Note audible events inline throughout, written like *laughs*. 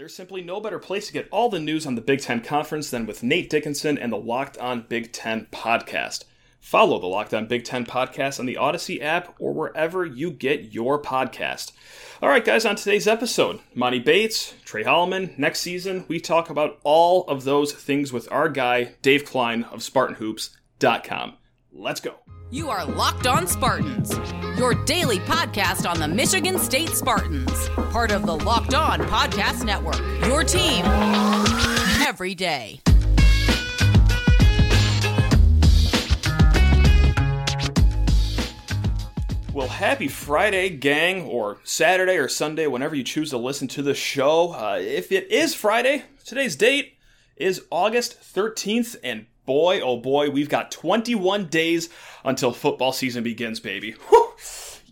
There's simply no better place to get all the news on the Big Ten Conference than with Nate Dickinson and the Locked On Big Ten podcast. Follow the Locked On Big Ten podcast on the Audacy app or wherever you get your podcast. All right, guys, on today's episode, Monty Bates, Tre Holloman, next season, we talk about all of those things with our guy, Dave Klein of SpartanHoops.com. Let's go. You are Locked On Spartans, your daily podcast on the Michigan State Spartans, part of the Locked On Podcast Network. Your team every day. Well, happy Friday, gang, or Saturday or Sunday, whenever you choose to listen to the show. Uh, if it is Friday, today's date is August 13th, and boy, oh boy, we've got 21 days until football season begins, baby. Whew.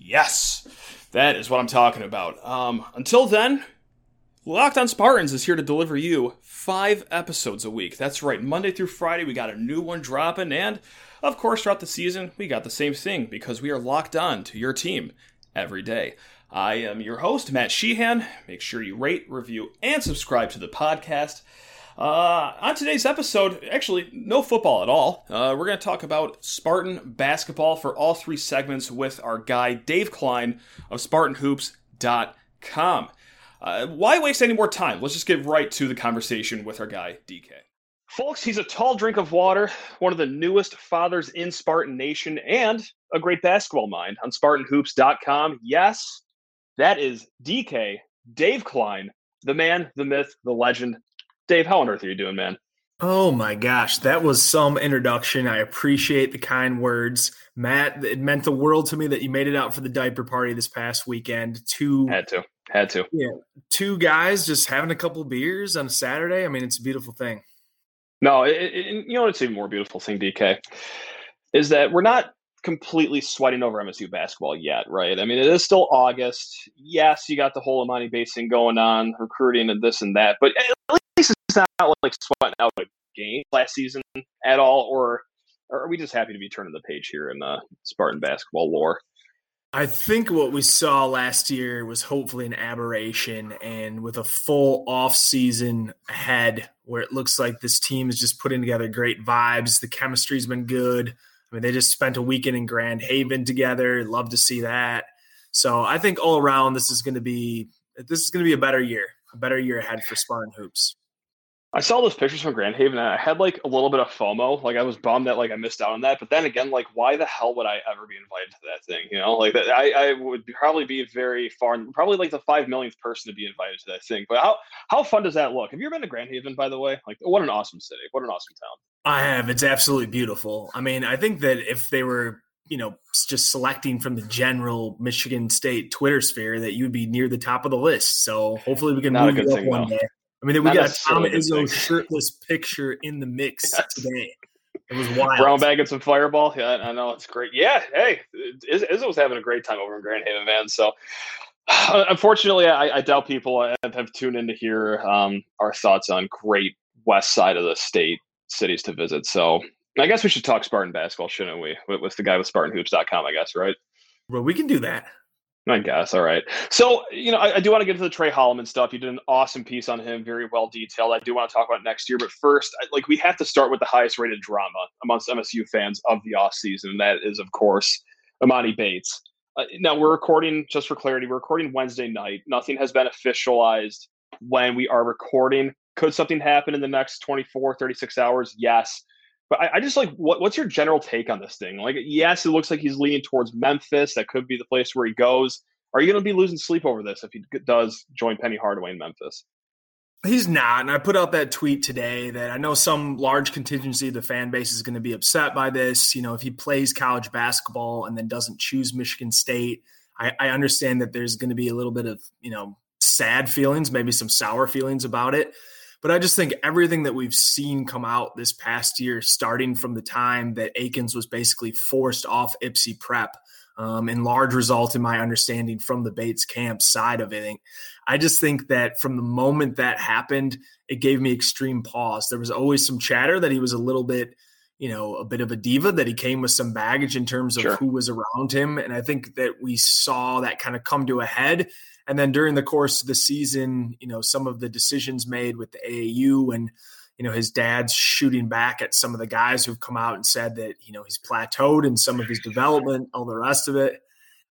Yes, that is what I'm talking about. Um, until then, Locked on Spartans is here to deliver you five episodes a week. That's right, Monday through Friday, we got a new one dropping, and of course, throughout the season, we got the same thing because we are locked on to your team every day. I am your host, Matt Sheehan. Make sure you rate, review, and subscribe to the podcast. Uh, on today's episode, actually, no football at all. Uh, we're going to talk about Spartan basketball for all three segments with our guy, Dave Klein of SpartanHoops.com. Uh, why waste any more time? Let's just get right to the conversation with our guy, DK. Folks, he's a tall drink of water, one of the newest fathers in Spartan Nation, and a great basketball mind on SpartanHoops.com. Yes, that is DK, Dave Klein, the man, the myth, the legend, Dave, how on earth are you doing, man? Oh my gosh, that was some introduction. I appreciate the kind words. Matt, it meant the world to me that you made it out for the diaper party this past weekend. Two had to. Had to. Yeah. Two guys just having a couple beers on a Saturday. I mean, it's a beautiful thing. No, it, it, you know what's even more beautiful thing, DK, is that we're not completely sweating over MSU basketball yet, right? I mean, it is still August. Yes, you got the whole Emoni Bates thing going on, recruiting and this and that, but at least it's not like sweating out a game last season at all, or, or are we just happy to be turning the page here in the Spartan basketball lore? I think what we saw last year was hopefully an aberration, and with a full off season ahead, where it looks like this team is just putting together great vibes. The chemistry's been good. I mean, they just spent a weekend in Grand Haven together. Love to see that. So I think all around, this is going to be this is going to be a better year, a better year ahead for Spartan hoops. I saw those pictures from Grand Haven and I had like a little bit of FOMO. Like I was bummed that like I missed out on that. But then again, like why the hell would I ever be invited to that thing? You know, like that I, I would probably be very far, probably like the five millionth person to be invited to that thing. But how how fun does that look? Have you ever been to Grand Haven, by the way? Like what an awesome city. What an awesome town. I have. It's absolutely beautiful. I mean, I think that if they were you know, just selecting from the general Michigan State Twitter sphere, that you'd be near the top of the list. So hopefully we can Not move you up thing, one though. day. I mean, we Not got Tom a good Izzo's *laughs* shirtless picture in the mix Yes. today. It was wild. Brown bag and some fireball. Yeah, I know it's great. Yeah, hey, Iz- Izzo was having a great time over in Grand Haven, man. So, *sighs* unfortunately, I, I doubt people have, have tuned in to hear um, our thoughts on great west side of the state cities to visit. So, I guess we should talk Spartan basketball, shouldn't we? With, with the guy with SpartanHoops.com, I guess, right? Well, we can do that. I guess. All right. So, you know, I, I do want to get into the Tre Holloman stuff. You did an awesome piece on him, very well detailed. I do want to talk about next year. But first, I, like, we have to start with the highest rated drama amongst MSU fans of the offseason. And that is, of course, Emoni Bates. Uh, now, we're recording, just for clarity, we're recording Wednesday night. Nothing has been officialized when we are recording. Could something happen in the next 24, 36 hours? Yes. But I, I just like what, what's your general take on this thing? Like, yes, it looks like he's leaning towards Memphis. That could be the place where he goes. Are you going to be losing sleep over this if he does join Penny Hardaway in Memphis? He's not. And I put out that tweet today that I know some large contingency of the fan base is going to be upset by this. You know, if he plays college basketball and then doesn't choose Michigan State, I, I understand that there's going to be a little bit of, you know, sad feelings, maybe some sour feelings about it. But I just think everything that we've seen come out this past year, starting from the time that Akins was basically forced off Ypsi prep, um, in large result, in my understanding, from the Bates camp side of it. I just think that from the moment that happened, it gave me extreme pause. There was always some chatter that he was a little bit, you know, a bit of a diva, that he came with some baggage in terms of Sure. who was around him. And I think that we saw that kind of come to a head. And then during the course of the season, you know, some of the decisions made with the AAU and you know his dad's shooting back at some of the guys who've come out and said that you know he's plateaued in some of his development, all the rest of it.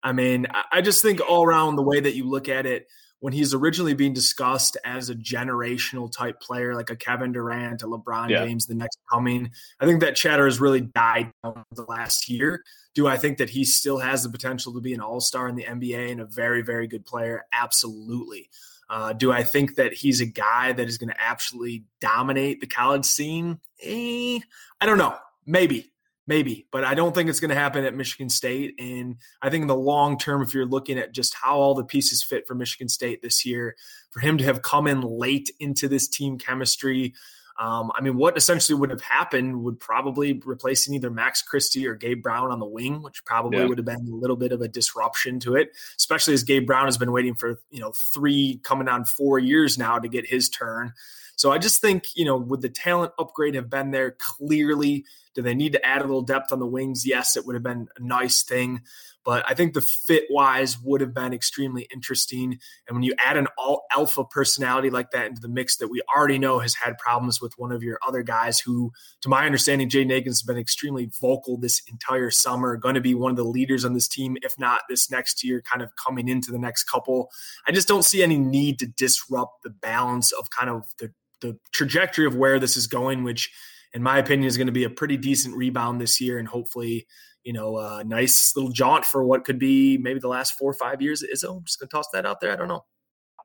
I mean, I just think all around the way that you look at it, when he's originally being discussed as a generational type player, like a Kevin Durant, a LeBron yeah. James, the next coming, I think that chatter has really died down the last year. Do I think that he still has the potential to be an all star in the NBA and a very, very good player? Absolutely. Uh, do I think that he's a guy that is going to absolutely dominate the college scene? Eh, I don't know. Maybe, maybe, but I don't think it's going to happen at Michigan State. And I think in the long term, if you're looking at just how all the pieces fit for Michigan State this year, for him to have come in late into this team chemistry, um, I mean, what essentially would have happened would probably replacing either Max Christie or Gabe Brown on the wing, which probably yeah. would have been a little bit of a disruption to it, especially as Gabe Brown has been waiting for, you know, three coming on four years now to get his turn. So I just think, you know, would the talent upgrade have been there clearly? Do they need to add a little depth on the wings? Yes, it would have been a nice thing. But I think the fit wise would have been extremely interesting. And when you add an all alpha personality like that into the mix that we already know has had problems with one of your other guys who, to my understanding, Jaden Akins has been extremely vocal this entire summer, going to be one of the leaders on this team, if not this next year, kind of coming into the next couple. I just don't see any need to disrupt the balance of kind of the, the trajectory of where this is going, which in my opinion is going to be a pretty decent rebound this year and hopefully you know, a nice little jaunt for what could be maybe the last four or five years at Izzo. I'm just gonna toss that out there. I don't know.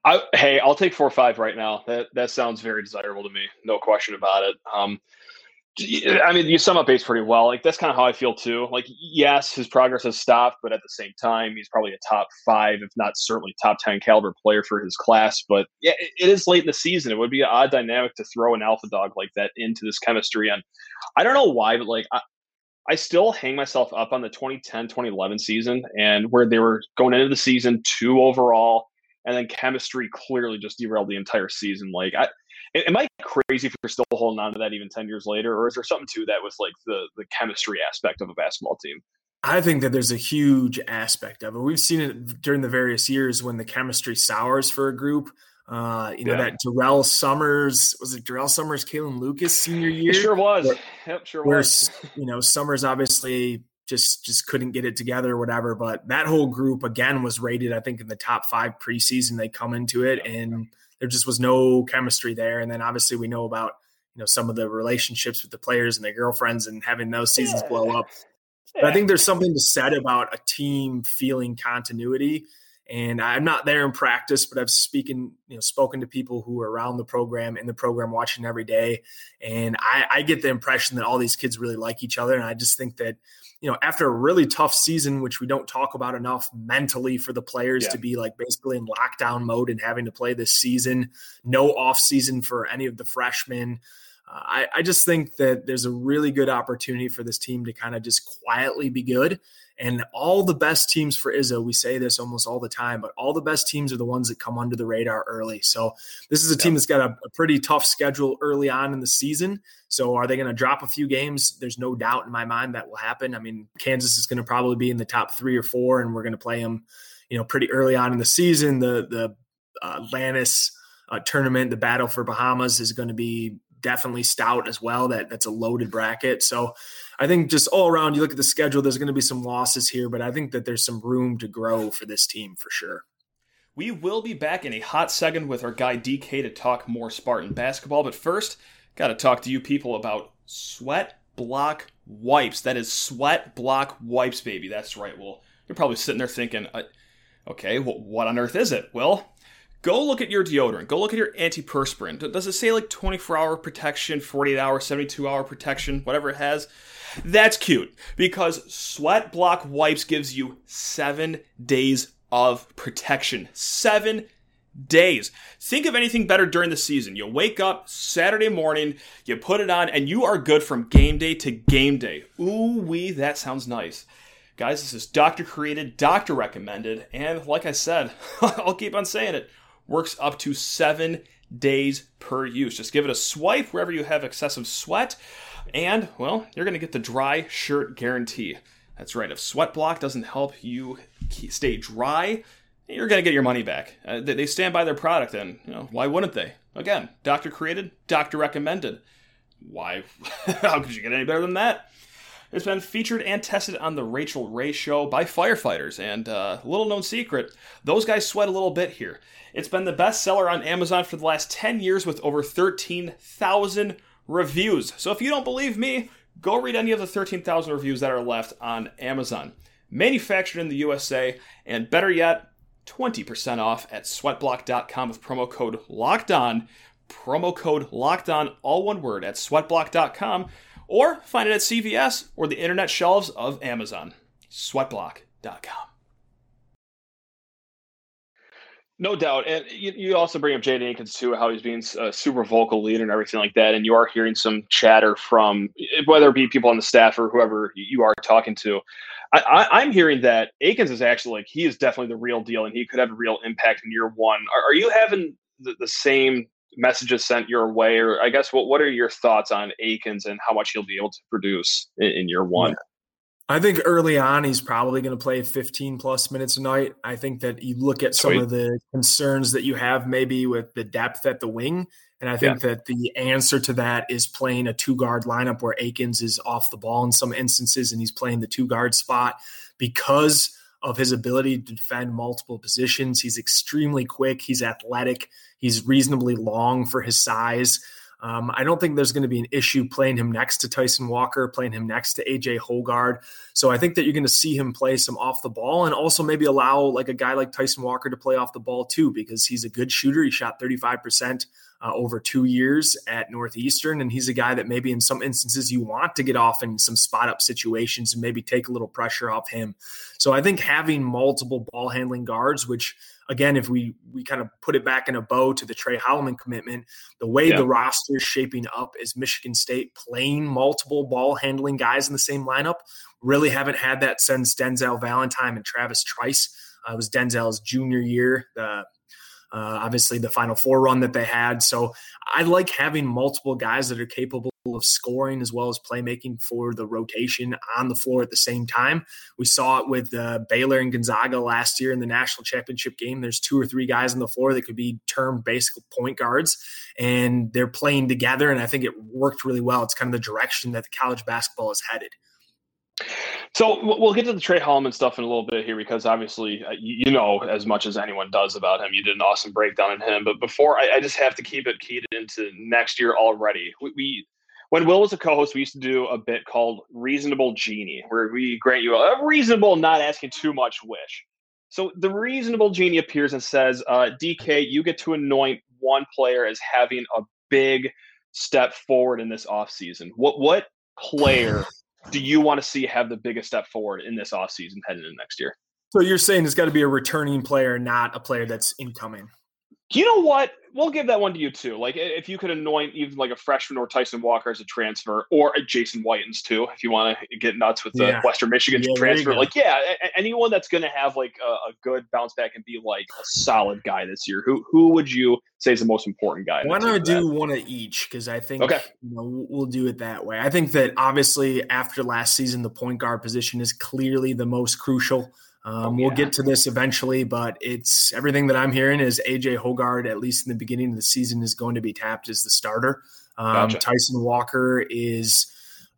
I, hey, I'll take four or five right now. That that sounds very desirable to me. No question about it. Um, I mean, you sum up Bates pretty well. Like that's kind of how I feel too. Like, yes, his progress has stopped, but at the same time, he's probably a top five, if not certainly top ten caliber player for his class. But yeah, it is late in the season. It would be an odd dynamic to throw an alpha dog like that into this chemistry. And I don't know why, but like I, I still hang myself up on the 2010 2011 season and where they were going into the season two overall, and then chemistry clearly just derailed the entire season. Like, I, am I crazy if you're still holding on to that even 10 years later, or is there something to that with like the the chemistry aspect of a basketball team? I think that there's a huge aspect of it. We've seen it during the various years when the chemistry sours for a group. Uh, you know, yeah. that Durrell Summers was it Durrell Summers, Kalin Lucas senior year? It sure was. But, yep, sure was. You know, Summers obviously just just couldn't get it together or whatever. But that whole group again was rated, I think, in the top five preseason. They come into it and there just was no chemistry there. And then obviously we know about you know some of the relationships with the players and their girlfriends and having those seasons yeah. blow up. But I think there's something to said about a team feeling continuity and I'm not there in practice, but I've speaking, you know, spoken to people who are around the program in the program watching every day. And I, I get the impression that all these kids really like each other. And I just think that, you know, after a really tough season, which we don't talk about enough mentally for the players yeah. to be like basically in lockdown mode and having to play this season, no off season for any of the freshmen. Uh, I, I just think that there's a really good opportunity for this team to kind of just quietly be good and all the best teams for Izzo, we say this almost all the time, but all the best teams are the ones that come under the radar early. So this is a team that's got a, a pretty tough schedule early on in the season. So are they going to drop a few games? There's no doubt in my mind that will happen. I mean, Kansas is going to probably be in the top three or four, and we're going to play them, you know, pretty early on in the season. The the uh, Atlantis uh, tournament, the battle for Bahamas, is going to be definitely stout as well. That that's a loaded bracket. So I think just all around, you look at the schedule, there's going to be some losses here, but I think that there's some room to grow for this team for sure. We will be back in a hot second with our guy DK to talk more Spartan basketball, but first, got to talk to you people about Sweat Block Wipes. That is Sweat Block Wipes, baby. That's right. Well, you're probably sitting there thinking, uh, okay, well, what on earth is it? Well, Go look at your deodorant. Go look at your antiperspirant. Does it say like 24 hour protection, 48 hour, 72 hour protection, whatever it has? That's cute because Sweat Block Wipes gives you seven days of protection. Seven days. Think of anything better during the season. You wake up Saturday morning, you put it on, and you are good from game day to game day. Ooh, wee, that sounds nice. Guys, this is doctor created, doctor recommended, and like I said, *laughs* I'll keep on saying it works up to seven days per use. Just give it a swipe wherever you have excessive sweat, and well, you're going to get the dry shirt guarantee. That's right, if Sweat Block doesn't help you stay dry, you're going to get your money back. Uh, they, they stand by their product, and you know why wouldn't they? Again, doctor created, doctor recommended. Why? *laughs* How could you get any better than that? It's been featured and tested on the Rachael Ray Show by firefighters, and uh, little known secret, those guys sweat a little bit here. It's been the best seller on Amazon for the last 10 years with over 13,000 reviews. So if you don't believe me, go read any of the 13,000 reviews that are left on Amazon. Manufactured in the USA, and better yet, 20% off at sweatblock.com with promo code locked on. Promo code locked on, all one word, at sweatblock.com, or find it at CVS or the internet shelves of Amazon. Sweatblock.com. No doubt, and you, you also bring up Jaden Akins too, how he's being a super vocal leader and everything like that. And you are hearing some chatter from whether it be people on the staff or whoever you are talking to I, am hearing that Akins is actually like he is definitely the real deal, and he could have a real impact in year one. Are, are you having the, the, same messages sent your way, or I guess what what are your thoughts on Akins and how much he'll be able to produce in, in year one? Yeah. I think early on he's probably going to play 15 plus minutes a night. I think that you look at some Sweet. of the concerns that you have maybe with the depth at the wing and I think yeah. that the answer to that is playing a two guard lineup where Akins is off the ball in some instances and he's playing the two guard spot because of his ability to defend multiple positions. He's extremely quick, he's athletic, he's reasonably long for his size. Um, I don't think there's going to be an issue playing him next to Tyson Walker, playing him next to AJ Hoggard. So I think that you're going to see him play some off the ball and also maybe allow like a guy like Tyson Walker to play off the ball too, because he's a good shooter. He shot 35% uh, over two years at Northeastern. And he's a guy that maybe in some instances you want to get off in some spot up situations and maybe take a little pressure off him. So I think having multiple ball handling guards, which again, if we we kind of put it back in a bow to the Tre Holloman commitment, the way yeah. the roster is shaping up is Michigan State playing multiple ball handling guys in the same lineup. Really haven't had that since Denzel Valentine and Travis Trice. Uh, it was Denzel's junior year. The uh, obviously, the Final Four run that they had. So I like having multiple guys that are capable of scoring as well as playmaking for the rotation on the floor at the same time. We saw it with uh, Baylor and Gonzaga last year in the national championship game. There's two or three guys on the floor that could be termed basic point guards, and they're playing together. And I think it worked really well. It's kind of the direction that the college basketball is headed. So we'll get to the Tre Holloman stuff in a little bit here because obviously uh, you know as much as anyone does about him. You did an awesome breakdown on him, but before I, I just have to keep it keyed into next year already. We, we, when Will was a co-host, we used to do a bit called "Reasonable Genie," where we grant you a reasonable, not asking too much wish. So the reasonable genie appears and says, uh, "DK, you get to anoint one player as having a big step forward in this offseason. What what player?" do you want to see have the biggest step forward in this offseason heading into next year? So you're saying it's got to be a returning player, not a player that's incoming. You know what? We'll give that one to you too. Like if you could anoint even like a freshman or Tyson Walker as a transfer, or a Jason Whitens too, if you want to get nuts with the yeah. Western Michigan yeah, transfer. Like yeah, anyone that's going to have like a, a, good bounce back and be like a solid guy this year. Who who would you say is the most important guy? Why don't I do one of each? Because I think okay. you know we'll do it that way. I think that obviously after last season, the point guard position is clearly the most crucial. Um, oh. We'll get to this eventually, but it's everything that I'm hearing is AJ Hoggard, at least in the beginning of the season, is going to be tapped as the starter. Um, gotcha. Tyson Walker is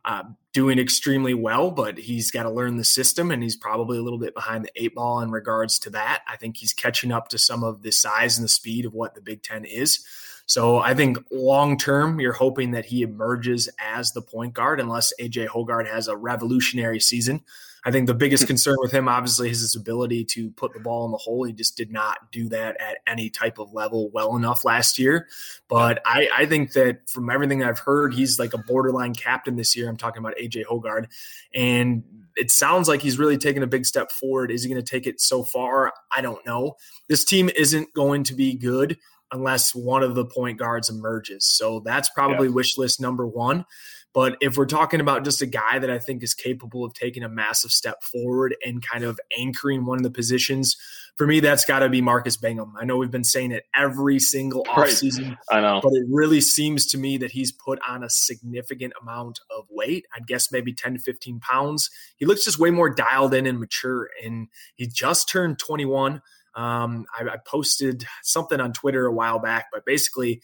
uh, doing extremely well, but he's got to learn the system, and he's probably a little bit behind the eight ball in regards to that. I think he's catching up to some of the size and the speed of what the Big Ten is. So I think long term, you're hoping that he emerges as the point guard, unless AJ Hoggard has a revolutionary season. I think the biggest hmm. concern with him, obviously, is his ability to put the ball in the hole. He just did not do that at any type of level well enough last year. But I, I think that from everything I've heard, he's like a borderline captain this year. I'm talking about AJ Hoggard. And it sounds like he's really taken a big step forward. Is he going to take it so far? I don't know. This team isn't going to be good unless one of the point guards emerges. So that's probably yeah. wish list number one. But if we're talking about just a guy that I think is capable of taking a massive step forward and kind of anchoring one of the positions, for me, that's got to be Marcus Bingham. I know we've been saying it every single offseason. Right. I know. But it really seems to me that he's put on a significant amount of weight. I'd guess maybe 10 to 15 pounds. He looks just way more dialed in and mature. And he just turned 21. Um, I, I posted something on Twitter a while back, but basically,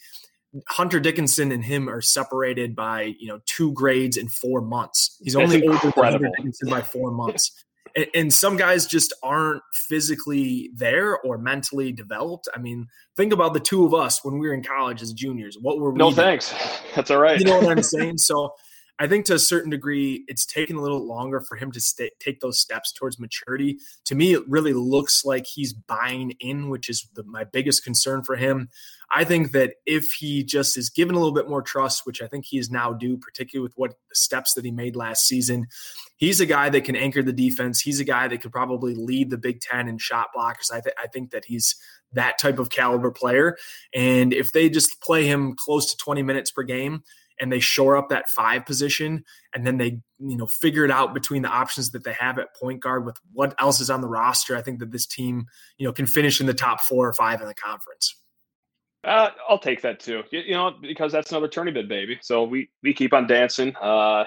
Hunter Dickinson and him are separated by you know two grades in four months. He's That's only incredible. older than Hunter Dickinson by four months. and, and, some guys just aren't physically there or mentally developed. I mean, think about the two of us when we were in college as juniors. What were we? No, doing? thanks. *laughs* That's all right. You know what I'm *laughs* saying? So I think to a certain degree, it's taken a little longer for him to stay, take those steps towards maturity. To me, it really looks like he's buying in, which is the, my biggest concern for him. I think that if he just is given a little bit more trust, which I think he is now due, particularly with what the steps that he made last season, he's a guy that can anchor the defense. He's a guy that could probably lead the Big Ten in shot blockers. I, th- I think that he's that type of caliber player. And if they just play him close to 20 minutes per game, and they shore up that five position and then they you know figure it out between the options that they have at point guard with what else is on the roster i think that this team you know can finish in the top four or five in the conference uh, I'll take that too. You, you, know, because that's another tourney bid, baby. So we we keep on dancing. Uh,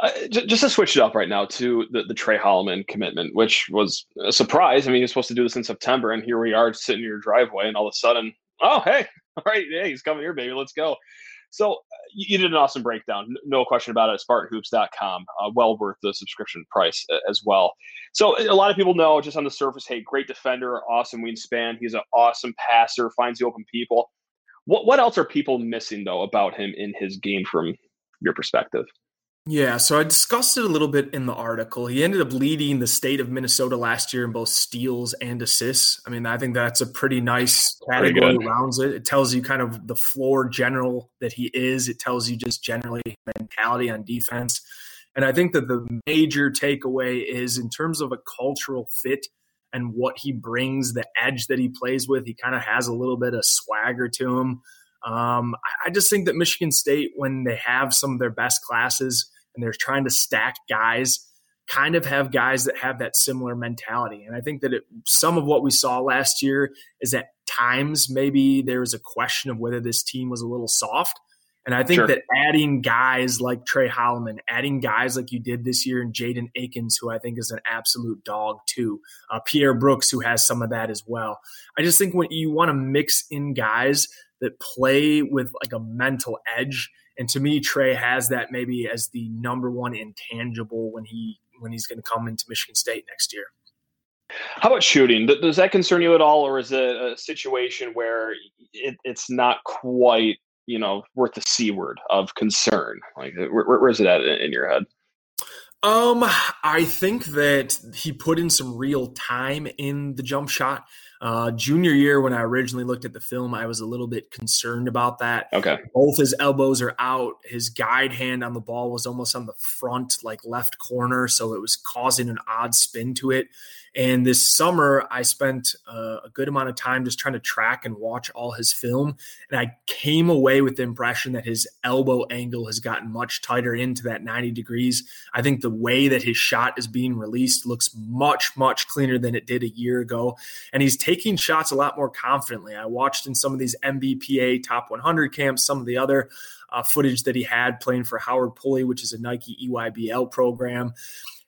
uh, just to switch it up right now to the, the Tre Holloman commitment, which was a surprise. I mean, was supposed to do this in September, and here we are sitting in your driveway, and all of a sudden, oh, hey, *laughs* all right, hey, he's coming here, baby. Let's go. So uh, you did an awesome breakdown, no question about it. SpartanHoops.com, uh, well worth the subscription price as well. So a lot of people know just on the surface, hey, great defender, awesome wingspan. He's an awesome passer, finds the open people. What what else are people missing though about him in his game from your perspective? Yeah, so I discussed it a little bit in the article. He ended up leading the state of Minnesota last year in both steals and assists. I mean, I think that's a pretty nice category around it. It tells you kind of the floor general that he is. It tells you just generally mentality on defense. And I think that the major takeaway is in terms of a cultural fit and what he brings, the edge that he plays with, he kind of has a little bit of swagger to him. Um, I just think that Michigan State, when they have some of their best classes, and they're trying to stack guys kind of have guys that have that similar mentality. And I think that it, some of what we saw last year is at times maybe there was a question of whether this team was a little soft. And I think sure. that adding guys like Tre Holloman, adding guys like you did this year, and Jaden Akins, who I think is an absolute dog too, uh, Pierre Brooks, who has some of that as well. I just think when you want to mix in guys that play with like a mental edge and to me, Tre has that maybe as the number one intangible when he when he's going to come into Michigan State next year. How about shooting? Does that concern you at all, or is it a situation where it, it's not quite you know worth the c word of concern? Like, where, where is it at in your head? Um, I think that he put in some real time in the jump shot. Uh, junior year, when I originally looked at the film, I was a little bit concerned about that. Okay. Both his elbows are out. His guide hand on the ball was almost on the front, like left corner. So it was causing an odd spin to it. And this summer, I spent uh, a good amount of time just trying to track and watch all his film. And I came away with the impression that his elbow angle has gotten much tighter into that 90 degrees. I think the way that his shot is being released looks much, much cleaner than it did a year ago. And he's taking shots a lot more confidently. I watched in some of these NBPA top 100 camps, some of the other uh, footage that he had playing for Howard Pulley, which is a Nike EYBL program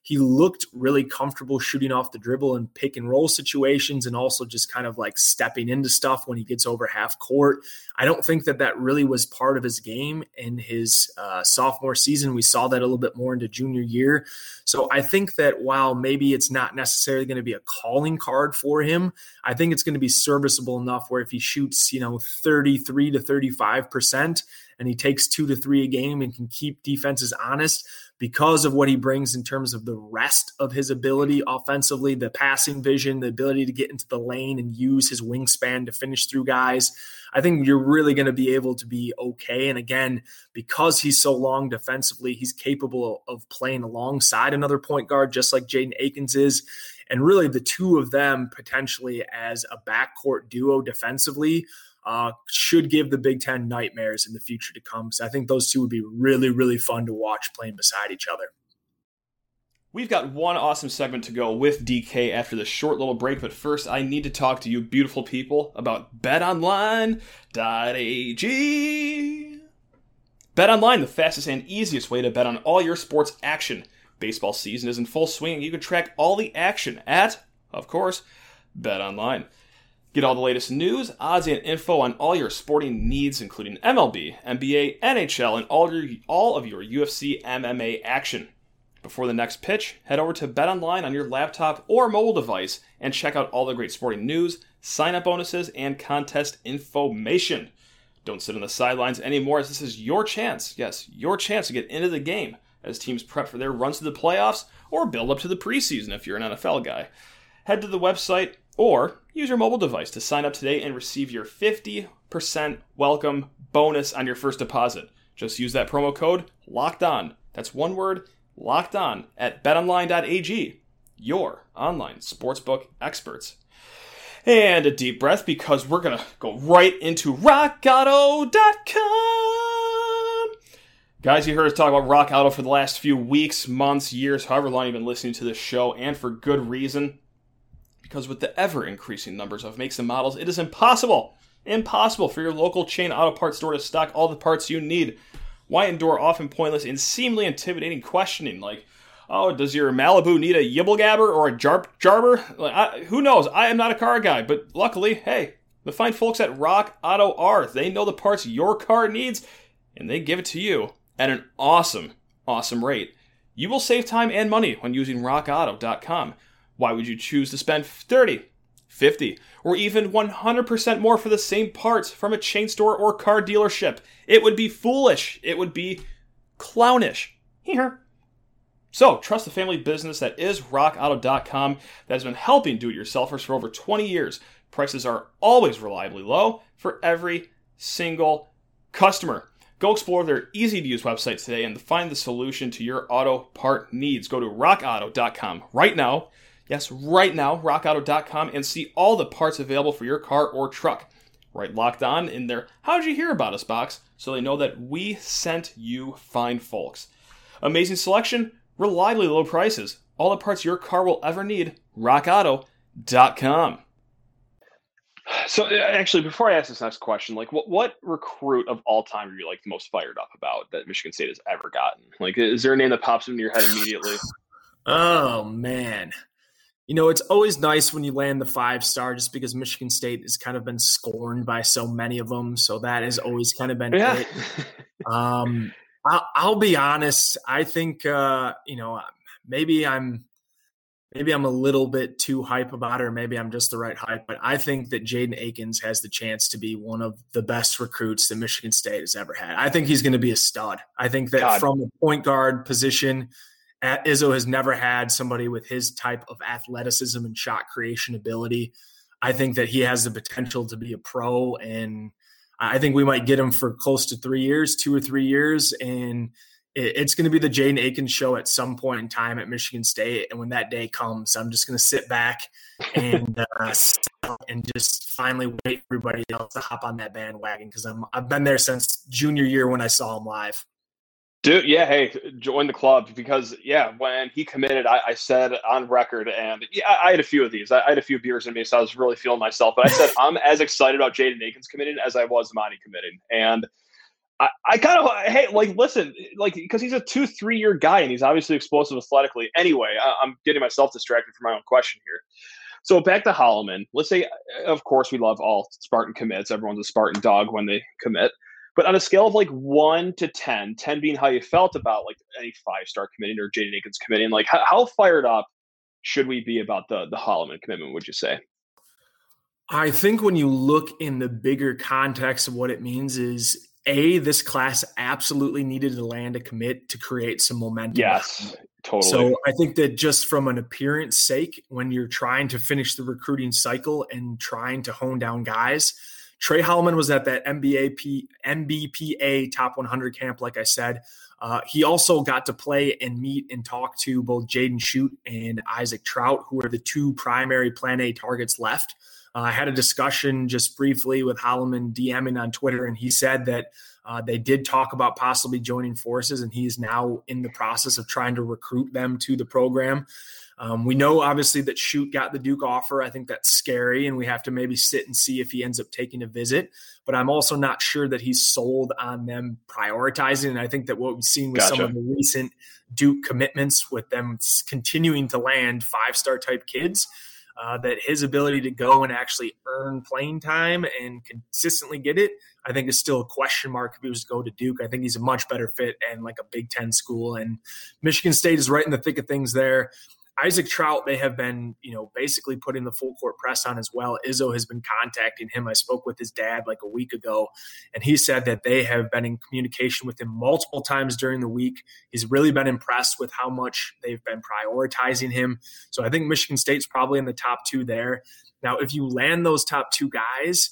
he looked really comfortable shooting off the dribble and pick and roll situations and also just kind of like stepping into stuff when he gets over half court. I don't think that that really was part of his game in his uh, sophomore season. We saw that a little bit more into junior year. So I think that while maybe it's not necessarily going to be a calling card for him, I think it's going to be serviceable enough where if he shoots, you know, 33 to 35%, and he takes two to three a game and can keep defenses honest because of what he brings in terms of the rest of his ability offensively, the passing vision, the ability to get into the lane and use his wingspan to finish through guys. I think you're really going to be able to be okay. And again, because he's so long defensively, he's capable of playing alongside another point guard, just like Jaden Akins is. And really, the two of them potentially as a backcourt duo defensively uh, should give the Big Ten nightmares in the future to come. So I think those two would be really, really fun to watch playing beside each other. We've got one awesome segment to go with DK after this short little break, but first I need to talk to you beautiful people about betonline.ag. BetOnline, the fastest and easiest way to bet on all your sports action. Baseball season is in full swing and you can track all the action at, of course, Bet Online. Get all the latest news, odds, and info on all your sporting needs, including MLB, NBA, NHL, and all, your, all of your UFC MMA action. Before the next pitch, head over to Bet Online on your laptop or mobile device and check out all the great sporting news, sign up bonuses, and contest information. Don't sit on the sidelines anymore, as this is your chance, yes, your chance to get into the game as teams prep for their runs to the playoffs or build up to the preseason if you're an NFL guy. Head to the website or use your mobile device to sign up today and receive your 50% welcome bonus on your first deposit. Just use that promo code locked on. That's one word, locked on at betonline.ag, your online sportsbook experts. And a deep breath because we're going to go right into rockauto.com. Guys, you heard us talk about Rock Auto for the last few weeks, months, years, however long you've been listening to this show, and for good reason because with the ever increasing numbers of makes and models, it is impossible, impossible for your local chain auto parts store to stock all the parts you need. Why endure often pointless and seemingly intimidating questioning like, oh, does your Malibu need a yibble gabber or a jarp jarber? Like, I, who knows? I am not a car guy, but luckily, hey, the fine folks at Rock Auto are. They know the parts your car needs, and they give it to you at an awesome, awesome rate. You will save time and money when using rockauto.com. Why would you choose to spend 30, 50, or even 100% more for the same parts from a chain store or car dealership? It would be foolish. It would be clownish. Here. So, trust the family business that is rockauto.com that has been helping do it yourselfers for over 20 years. Prices are always reliably low for every single customer. Go explore their easy to use website today and find the solution to your auto part needs. Go to rockauto.com right now Yes, right now, rockauto.com and see all the parts available for your car or truck. Right locked on in their How'd You Hear About Us box so they know that we sent you fine folks. Amazing selection, reliably low prices, all the parts your car will ever need. RockAuto.com. So, uh, actually, before I ask this next question, like, what what recruit of all time are you like the most fired up about that Michigan State has ever gotten? Like, is there a name that pops into your head immediately? *laughs* Oh man, you know, it's always nice when you land the five star just because Michigan State has kind of been scorned by so many of them. So that has always kind of been yeah. it. Um, I'll, I'll, be honest. I think, uh, you know, maybe I'm, maybe I'm a little bit too hype about it, or maybe I'm just the right hype, but I think that Jaden Akins has the chance to be one of the best recruits that Michigan State has ever had. I think he's going to be a stud. I think that God. from the point guard position, Izzo has never had somebody with his type of athleticism and shot creation ability. I think that he has the potential to be a pro, and I think we might get him for close to three years, two or three years, and it's going to be the Jaden Akins show at some point in time at Michigan State. And when that day comes, I'm just going to sit back and uh, *laughs* and just finally wait for everybody else to hop on that bandwagon because I'm I've been there since junior year when I saw him live. Dude, yeah, hey, join the club because yeah, when he committed, I, I said on record, and yeah, I, I had a few of these. I, I, had a few beers in me, so I was really feeling myself. But I said *laughs* I'm as excited about Jaden Akins committing as I was Monty committing, and I, I kind of hey, like listen, like because he's a two, three year guy, and he's obviously explosive athletically. Anyway, I, I'm getting myself distracted from my own question here. So back to Holloman. Let's say, of course, we love all Spartan commits. Everyone's a Spartan dog when they commit. But on a scale of like one to 10, 10 being how you felt about like any five star committing or Jaden Akins committing, like how, how, fired up should we be about the, the Holloman commitment, would you say? I think when you look in the bigger context of what it means is a this class absolutely needed to land a commit to create some momentum. Yes, totally. So I think that just from an appearance sake, when you're trying to finish the recruiting cycle and trying to hone down guys, Tre Holloman was at that MBAP, NBPA top 100 camp, like I said. Uh, he also got to play and meet and talk to both Jaden Schutt and Isaac Traudt, who are the two primary Plan A targets left. Uh, I had a discussion just briefly with Holloman DMing on Twitter, and he said that uh, they did talk about possibly joining forces, and he is now in the process of trying to recruit them to the program. Um, we know obviously that Schutt got the Duke offer. I think that's scary, and we have to maybe sit and see if he ends up taking a visit. But I'm also not sure that he's sold on them prioritizing. And I think that what we've seen with gotcha. some of the recent Duke commitments, with them continuing to land five star type kids, uh, that his ability to go and actually earn playing time and consistently get it, I think is still a question mark if he was to go to Duke. I think he's a much better fit and like a Big Ten school. And Michigan State is right in the thick of things there. Isaac Traudt, they have been, you know, basically putting the full court press on as well. Izzo has been contacting him. I spoke with his dad like a week ago, and he said that they have been in communication with him multiple times during the week. He's really been impressed with how much they've been prioritizing him. So I think Michigan State's probably in the top two there. Now, if you land those top two guys,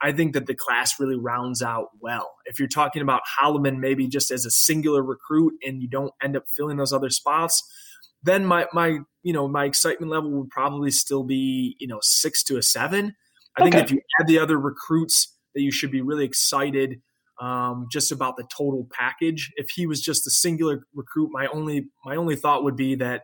I think that the class really rounds out well. If you're talking about Holloman maybe just as a singular recruit and you don't end up filling those other spots, then my my you know my excitement level would probably still be you know six to a seven. I okay. think if you add the other recruits, that you should be really excited um, just about the total package. If he was just a singular recruit, my only my only thought would be that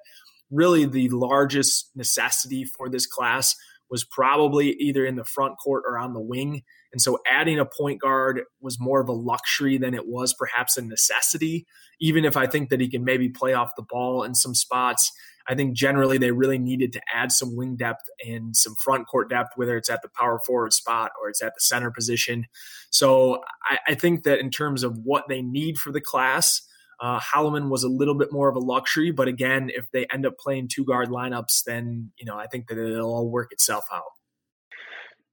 really the largest necessity for this class was probably either in the front court or on the wing. And so adding a point guard was more of a luxury than it was perhaps a necessity. Even if I think that he can maybe play off the ball in some spots, I think generally they really needed to add some wing depth and some front court depth, whether it's at the power forward spot or it's at the center position. So I, I think that in terms of what they need for the class, uh, Holloman was a little bit more of a luxury, but again, if they end up playing two guard lineups, then you know I think that it'll all work itself out.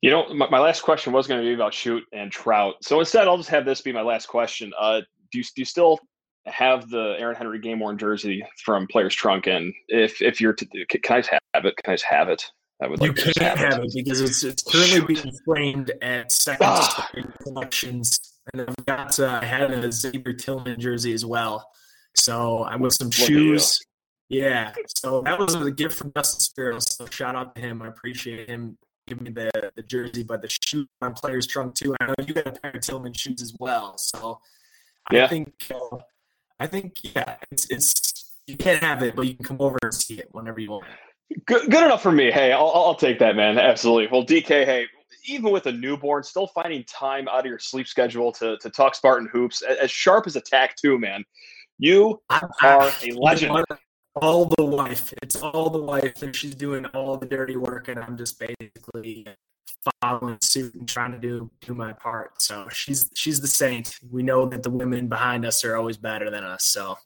You know, my, my last question was going to be about Schutt and Traudt. so instead I'll just have this be my last question. Uh, do you do you still have the Aaron Henry game worn jersey from Players Trunk? And if if you're to, can I just have it? Can I just have it? I would. You like can't have, have it. it. because it's it's currently being framed at second ah. collections and I've got uh, I had a Xavier Tillman jersey as well. So I'm with some shoes. Yeah. So that was a gift from Dustin Sparrow. So shout out to him. I appreciate him giving me the, the jersey, but the shoe on player's trunk too. I know you got a pair of Tillman shoes as well. So yeah. I think uh, I think yeah, it's it's you can't have it, but you can come over and see it whenever you want. Good, good enough for me. Hey, I'll, I'll take that, man. Absolutely. Well, DK, hey, even with a newborn, still finding time out of your sleep schedule to to talk Spartan hoops, as sharp as a tack too, man. You are a legend. All the wife. It's all the wife, and she's doing all the dirty work, and I'm just basically following suit and trying to do do my part. So she's she's the saint. We know that the women behind us are always better than us. So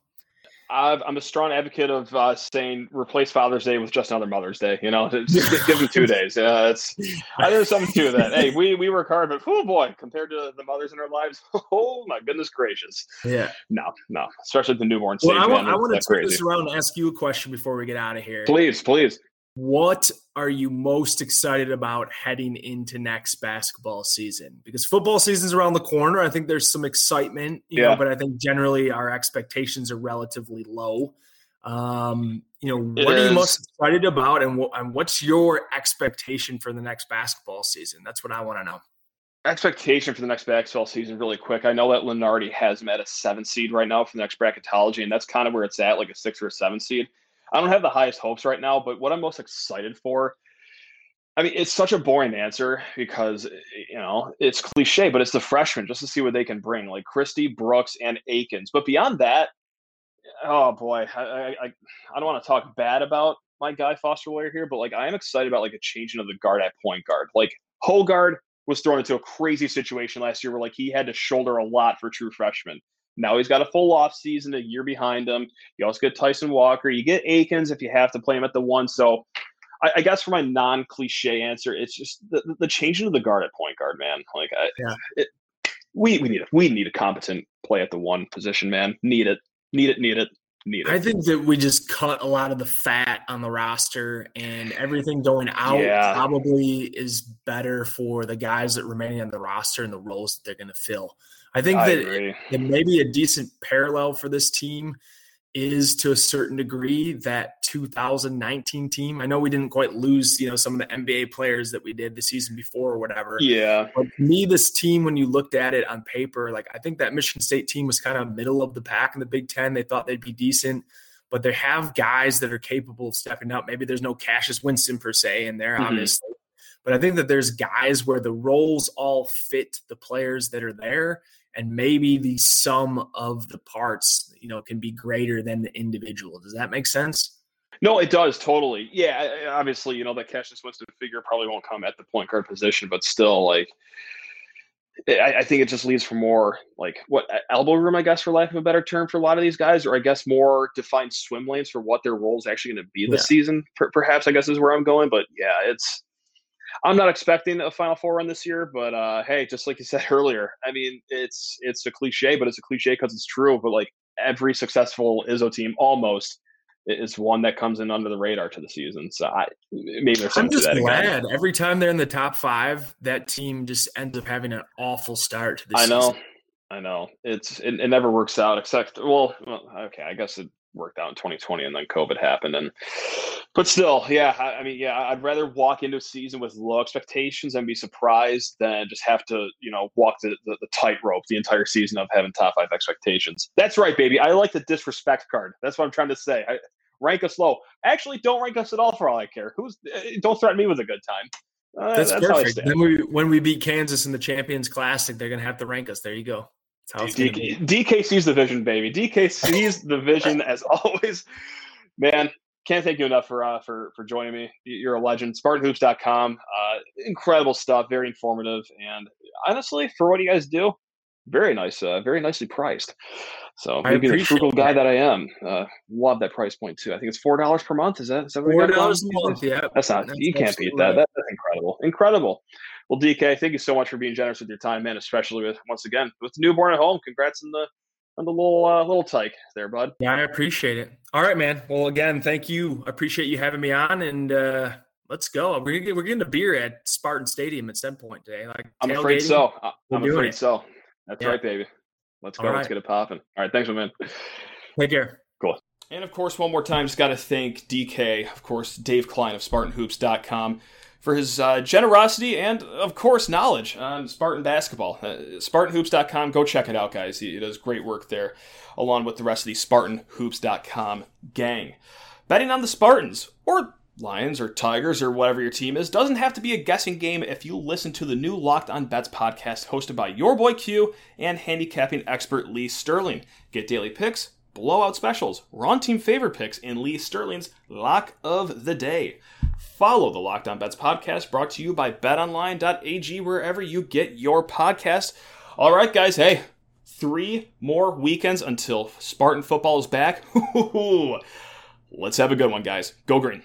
i am a strong advocate of uh, saying replace Father's Day with just another Mother's Day. You know, just give them two days. Yeah, it's there's something to that. Hey, we we work hard, but oh boy, compared to the mothers in our lives, *laughs* oh my goodness gracious. Yeah. No, no, especially the newborn stage. Well, I man, I want to turn this around and ask you a question before we get out of here. Please, please. What are you most excited about heading into next basketball season? Because football season's around the corner. I think there's some excitement, you yeah. know, but I think generally our expectations are relatively low. Um, you know, what are you most excited about, and, what, and what's your expectation for the next basketball season? That's what I want to know. Expectation for the next basketball season, really quick. I know that Lunardi has met a seven seed right now for the next bracketology, and that's kind of where it's at, like a six or a seven seed. I don't have the highest hopes right now, but what I'm most excited for, I mean, it's such a boring answer because you know it's cliche, but it's the freshmen just to see what they can bring, like Christie, Brooks, and Akins. But beyond that, oh boy, I I, I don't want to talk bad about my guy Foster Loyer here, but like I am excited about like a changing of the guard at point guard. Like Hoggard was thrown into a crazy situation last year where like he had to shoulder a lot for true freshmen. Now he's got a full off season, a year behind him. You also get Tyson Walker. You get Akins if you have to play him at the one. So I, I guess for my non cliche answer, it's just the, the changing of the guard at point guard, man. Like I, yeah. It, we we need a we need a competent play at the one position, man. Need it, need it, need it. Need it. I think that we just cut a lot of the fat on the roster, and everything going out yeah. probably is better for the guys that remaining on the roster and the roles that they're going to fill. I think I that, that maybe a decent parallel for this team is to a certain degree that 2019 team. I know we didn't quite lose, you know, some of the NBA players that we did the season before or whatever. Yeah. But me, this team, when you looked at it on paper, like I think that Michigan State team was kind of middle of the pack in the Big Ten. They thought they'd be decent, but they have guys that are capable of stepping up. Maybe there's no Cassius Winston per se in there, mm-hmm. obviously. But I think that there's guys where the roles all fit the players that are there and maybe the sum of the parts you know can be greater than the individual does that make sense No, it does totally. Yeah, obviously, you know that Cassius Winston figure probably won't come at the point guard position, but still, like, I, I, think it just leads for more like what elbow room, I guess, for lack of a better term, for a lot of these guys, or I guess more defined swim lanes for what their role is actually going to be this yeah. season. Per, perhaps, I guess, is where I'm going. But yeah, it's. I'm not expecting a Final Four run this year, but uh, hey, just like you said *laughs* earlier, I mean, it's it's a cliche, but it's a cliche because it's true. But like every successful Izzo team, almost is one that comes in under the radar to the season. So I maybe there's I'm just glad again. every time they're in the top five, that team just ends up having an awful start to the season. I know, I know. It's it, it, never works out except well, well, okay, I guess it worked out in 2020 and then COVID happened. And but still, yeah, I, I, mean, yeah, I'd rather walk into a season with low expectations and be surprised than just have to, you know, walk the, the, the tightrope the entire season of having top five expectations. That's right, baby. I like the disrespect card. That's what I'm trying to say. I, rank us low. Actually, don't rank us at all for all I care. Who's eh, don't threaten me with a good time. Uh, that's, that's, perfect. Then we, when we beat Kansas in the Champions Classic, they're gonna have to rank us. There you go. DK, DK sees the vision, baby. DK sees the vision *laughs* as always. Man, can't thank you enough for uh, for for joining me. You're a legend. SpartanHoops.com. Uh, incredible stuff. Very informative, and honestly, for what you guys do, very nice. Uh, very nicely priced. So maybe the frugal guy that I am, uh, love that price point too. I think it's four dollars per month. Is that is that four dollars a month? Yeah, that's not. That's you can't beat that. that. That's incredible. Incredible. Well, DK, thank you so much for being generous with your time, man. Especially with once again with the newborn at home. Congrats on the on the little uh, little tyke there, bud. Yeah, I appreciate it. All right, man. Well, again, thank you. I appreciate you having me on, and uh, let's go. We're gonna get, we're getting a beer at Spartan Stadium at some point today. Like I'm afraid so. I'm afraid it. so. That's yeah. right, baby. Let's go. Right. Let's get it popping. All right. Thanks, my man. Take care. Cool. And of course, one more time, just got to thank DK, of course, Dave Klein of SpartanHoops.com for his uh, generosity and, of course, knowledge on Spartan basketball. Uh, SpartanHoops.com, go check it out, guys. He, he does great work there, along with the rest of the SpartanHoops.com gang. Betting on the Spartans, or Lions or Tigers or whatever your team is doesn't have to be a guessing game if you listen to the new Locked on Bets podcast hosted by your boy Q and handicapping expert Lee Sterling. Get daily picks, blowout specials, Ron team favorite picks, and Lee Sterling's lock of the day. Follow the Locked on Bets podcast brought to you by betonline.ag wherever you get your podcast. All right, guys, hey, three more weekends until Spartan football is back. *laughs* Let's have a good one, guys. Go green.